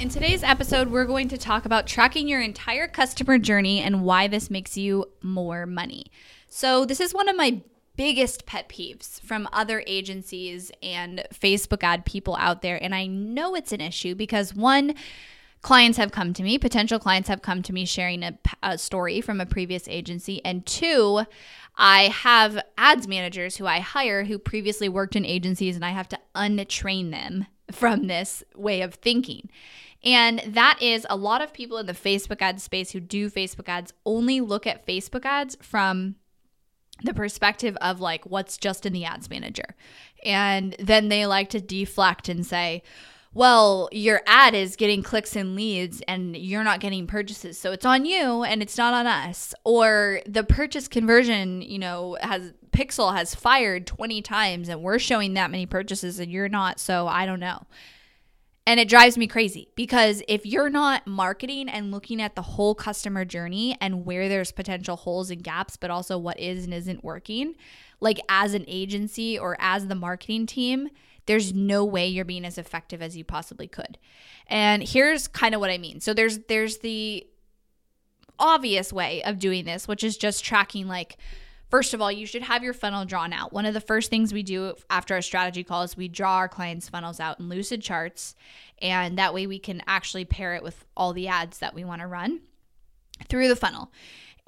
In today's episode, we're going to talk about tracking your entire customer journey and why this makes you more money. So, this is one of my biggest pet peeves from other agencies and Facebook ad people out there. And I know it's an issue because one, clients have come to me, potential clients have come to me sharing a, a, story from a previous agency. And two, I have ads managers who I hire who previously worked in agencies and I have to untrain them from this way of thinking. And that is a lot of people in the Facebook ad space who do Facebook ads only look at Facebook ads from the perspective of like what's just in the ads manager. And then they like to deflect and say, well, your ad is getting clicks and leads and you're not getting purchases. So it's on you and it's not on us. Or the purchase conversion, you know, has Pixel has fired 20 times and we're showing that many purchases and you're not. So I don't know. And it drives me crazy because if you're not marketing and looking at the whole customer journey and where there's potential holes and gaps, but also what is and isn't working, like as an agency or as the marketing team, there's no way you're being as effective as you possibly could. And here's kind of what I mean. So there's there's the obvious way of doing this, which is just tracking like First of all, you should have your funnel drawn out. One of the first things we do after our strategy call is we draw our clients' funnels out in lucid charts, And that way we can actually pair it with all the ads that we want to run through the funnel.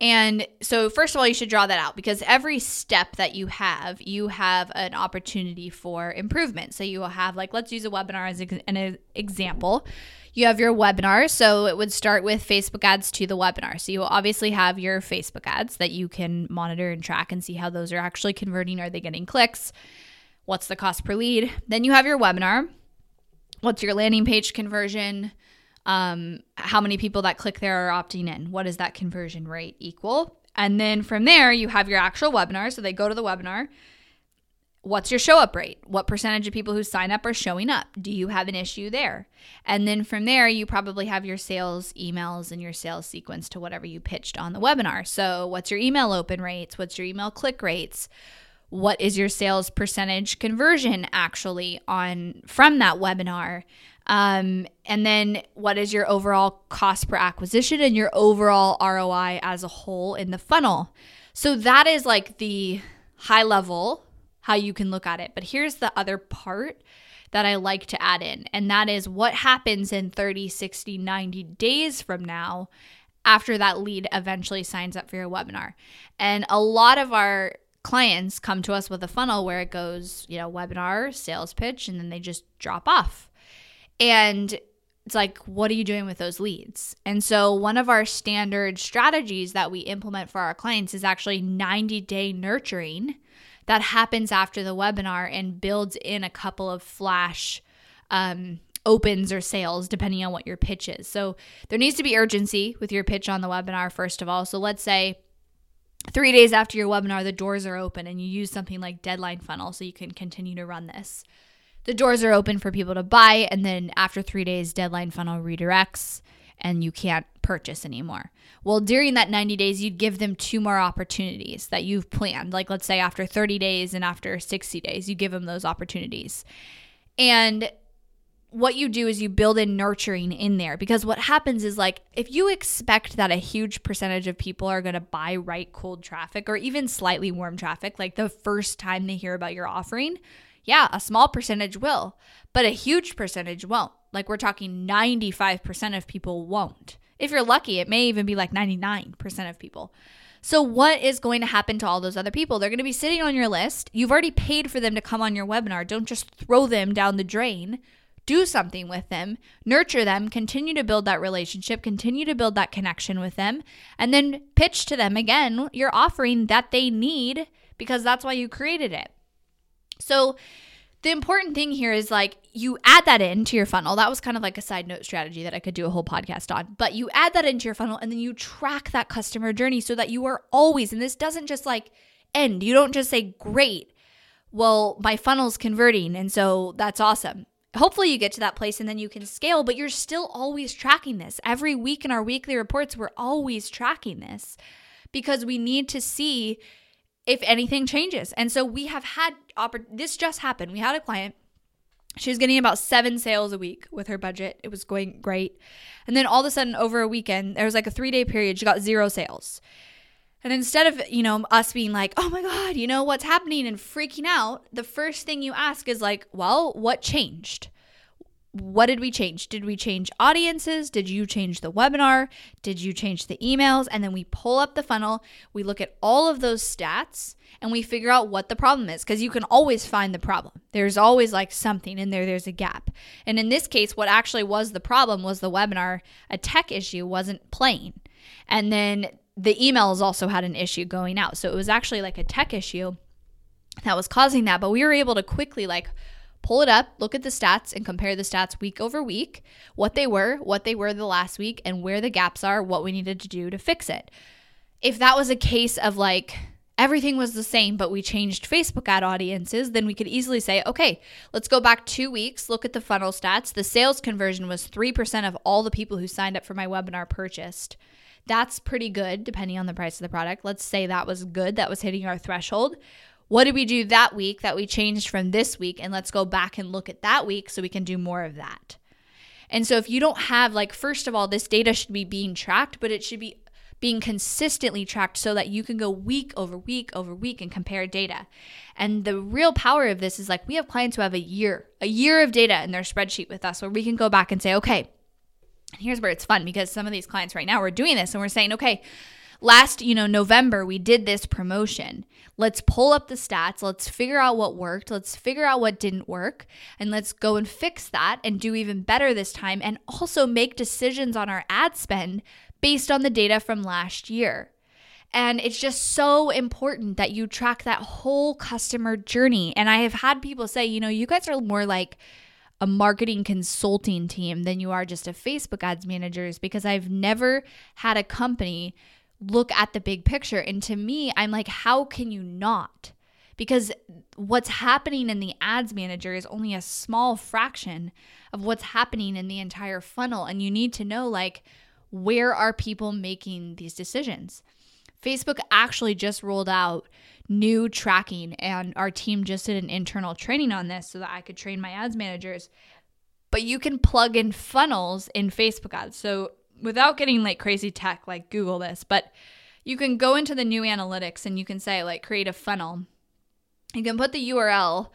And so, first of all, you should draw that out because every step that you have, you have an opportunity for improvement. So, you will have, like, let's use a webinar as an example. You have your webinar. So it would start with Facebook ads to the webinar. So you will obviously have your Facebook ads that you can monitor and track and see how those are actually converting. Are they getting clicks? What's the cost per lead? Then you have your webinar. What's your landing page conversion? Um, how many people that click there are opting in? What is that conversion rate equal? And then from there, you have your actual webinar. So they go to the webinar what's your show up rate? What percentage of people who sign up are showing up? Do you have an issue there? And then from there, you probably have your sales emails and your sales sequence to whatever you pitched on the webinar. So, what's your email open rates? What's your email click rates? What is your sales percentage conversion actually on from that webinar? Um, and then what is your overall cost per acquisition and your overall ROI as a whole in the funnel? So that is like the high level how you can look at it. But here's the other part that I like to add in, and that is what happens in 30, 60, 90 days from now after that lead eventually signs up for your webinar. And a lot of our clients come to us with a funnel where it goes, you know, webinar, sales pitch, and then they just drop off. And it's like, what are you doing with those leads? And so, one of our standard strategies that we implement for our clients is actually 90 day nurturing that happens after the webinar and builds in a couple of flash um, opens or sales depending on what your pitch is. So there needs to be urgency with your pitch on the webinar, first of all. So let's say three days after your webinar, the doors are open and you use something like Deadline Funnel so you can continue to run this. The doors are open for people to buy, and then after three days, Deadline Funnel redirects and you can't purchase anymore. Well, during that 90 days, you'd give them two more opportunities that you've planned. Like, let's say after 30 days and after 60 days, you give them those opportunities. And what you do is you build in nurturing in there because what happens is like if you expect that a huge percentage of people are going to buy right cold traffic or even slightly warm traffic like the first time they hear about your offering Yeah, a small percentage will, but a huge percentage won't. Like we're talking 95% of people won't. If you're lucky, it may even be like 99% of people. So, what is going to happen to all those other people? They're going to be sitting on your list. You've already paid for them to come on your webinar. Don't just throw them down the drain. Do something with them, nurture them, continue to build that relationship, continue to build that connection with them, and then pitch to them again your offering that they need because that's why you created it. So, the important thing here is like you add that into your funnel. That was kind of like a side note strategy that I could do a whole podcast on. But you add that into your funnel and then you track that customer journey so that you are always, and this doesn't just like end. You don't just say, great, well, my funnel's converting. And so that's awesome. Hopefully you get to that place and then you can scale, but you're still always tracking this. Every week in our weekly reports, we're always tracking this because we need to see if anything changes. And so we have had oppor- this just happened. We had a client she was getting about seven sales a week with her budget. It was going great. And then all of a sudden, over a weekend, there was like a three day period, she got zero sales. And instead of, you know, us being like, oh my God, you know, what's happening and freaking out, the first thing you ask is like, well, what changed? What did we change? Did we change audiences? Did you change the webinar? Did you change the emails? And then we pull up the funnel, we look at all of those stats, and we figure out what the problem is because you can always find the problem. There's always like something in there, there's a gap. And in this case, what actually was the problem was the webinar, a tech issue wasn't playing. And then the emails also had an issue going out. So it was actually like a tech issue that was causing that. But we were able to quickly like, pull it up, look at the stats, and compare the stats week over week, what they were, what they were the last week, and where the gaps are, what we needed to do to fix it. If that was a case of like everything was the same, but we changed Facebook ad audiences, then we could easily say, okay, let's go back two weeks, look at the funnel stats. The sales conversion was 3% of all the people who signed up for my webinar purchased. That's pretty good depending on the price of the product. Let's say that was good, that was hitting our threshold. What did we do that week that we changed from this week? And let's go back and look at that week so we can do more of that. And so if you don't have, like, first of all, this data should be being tracked, but it should be being consistently tracked so that you can go week over week over week and compare data. And the real power of this is like we have clients who have a year, a year of data in their spreadsheet with us where we can go back and say, okay, here's where it's fun because some of these clients right now are doing this and we're saying, okay, last, you know, November, we did this promotion. Let's pull up the stats. Let's figure out what worked. Let's figure out what didn't work. And let's go and fix that and do even better this time. And also make decisions on our ad spend based on the data from last year. And it's just so important that you track that whole customer journey. And I have had people say, you know, you guys are more like, a marketing consulting team than you are just a Facebook ads managers because I've never had a company look at the big picture. And to me, I'm like, how can you not? Because what's happening in the ads manager is only a small fraction of what's happening in the entire funnel. And you need to know, like, where are people making these decisions? Facebook actually just rolled out new tracking, and our team just did an internal training on this so that I could train my ads managers. But you can plug in funnels in Facebook ads. So without getting like crazy tech, like Google this, but you can go into the new analytics and you can say, like, create a funnel. You can put the URL,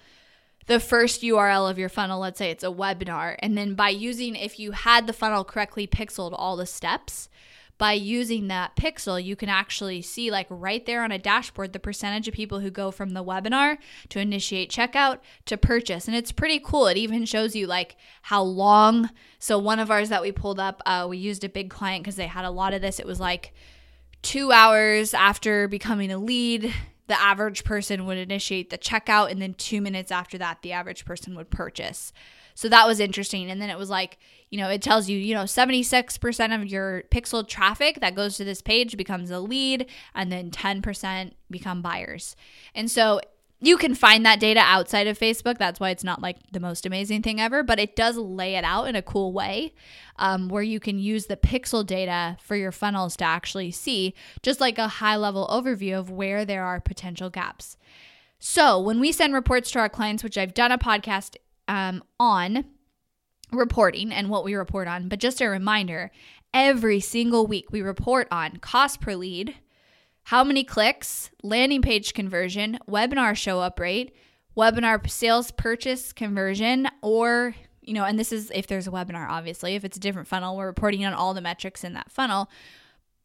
the first URL of your funnel, let's say it's a webinar. And then by using, if you had the funnel correctly pixeled all the steps, by using that pixel, you can actually see, like right there on a dashboard, the percentage of people who go from the webinar to initiate checkout to purchase. And it's pretty cool. It even shows you like how long. So, one of ours that we pulled up, uh, we used a big client because they had a lot of this. It was like two hours after becoming a lead the average person would initiate the checkout and then two minutes after that the average person would purchase so that was interesting and then it was like you know, it tells you, you know, 76% of your pixel traffic that goes to this page becomes a lead, and then 10% become buyers. And so you can find that data outside of Facebook. That's why it's not like the most amazing thing ever, but it does lay it out in a cool way um, where you can use the pixel data for your funnels to actually see just like a high level overview of where there are potential gaps. So when we send reports to our clients, which I've done a podcast um, on, reporting and what we report on, but just a reminder every single week we report on cost per lead, how many clicks, landing page conversion, webinar show up rate, webinar sales purchase conversion or you know and this is if there's a webinar obviously. If it's a different funnel we're reporting on all the metrics in that funnel.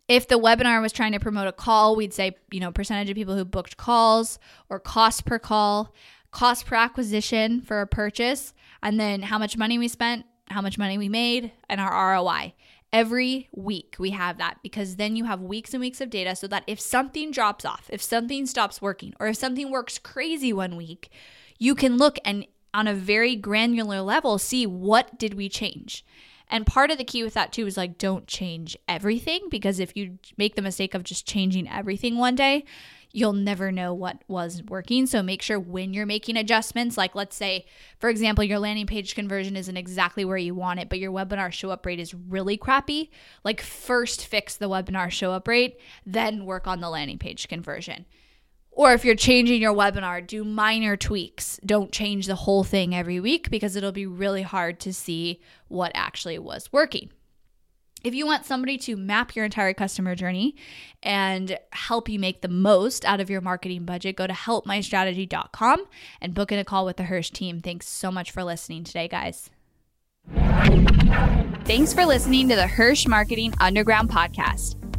If the webinar was trying to promote a call we'd say you know percentage of people who booked calls or cost per call cost per acquisition for a purchase and then how much money we spent how much money we made and our roi every week we have that because then you have weeks and weeks of data so that if something drops off, if something stops working, or if something works crazy one week, you can look and on a very granular level see what did we change. And part of the key with that too is like don't change everything because if you make the mistake of just changing everything one day, you'll never know what was working. So make sure when you're making adjustments, like let's say, for example, your landing page conversion isn't exactly where you want it, but your webinar show up rate is really crappy, like first fix the webinar show up rate, then work on the landing page conversion. Or if you're changing your webinar, do minor tweaks. Don't change the whole thing every week because it'll be really hard to see what actually was working. If you want somebody to map your entire customer journey and help you make the most out of your marketing budget, go to helpmystrategy.com and book in a call with the Hirsch team. Thanks so much for listening today, guys. Thanks for listening to the Hirsch Marketing Underground podcast.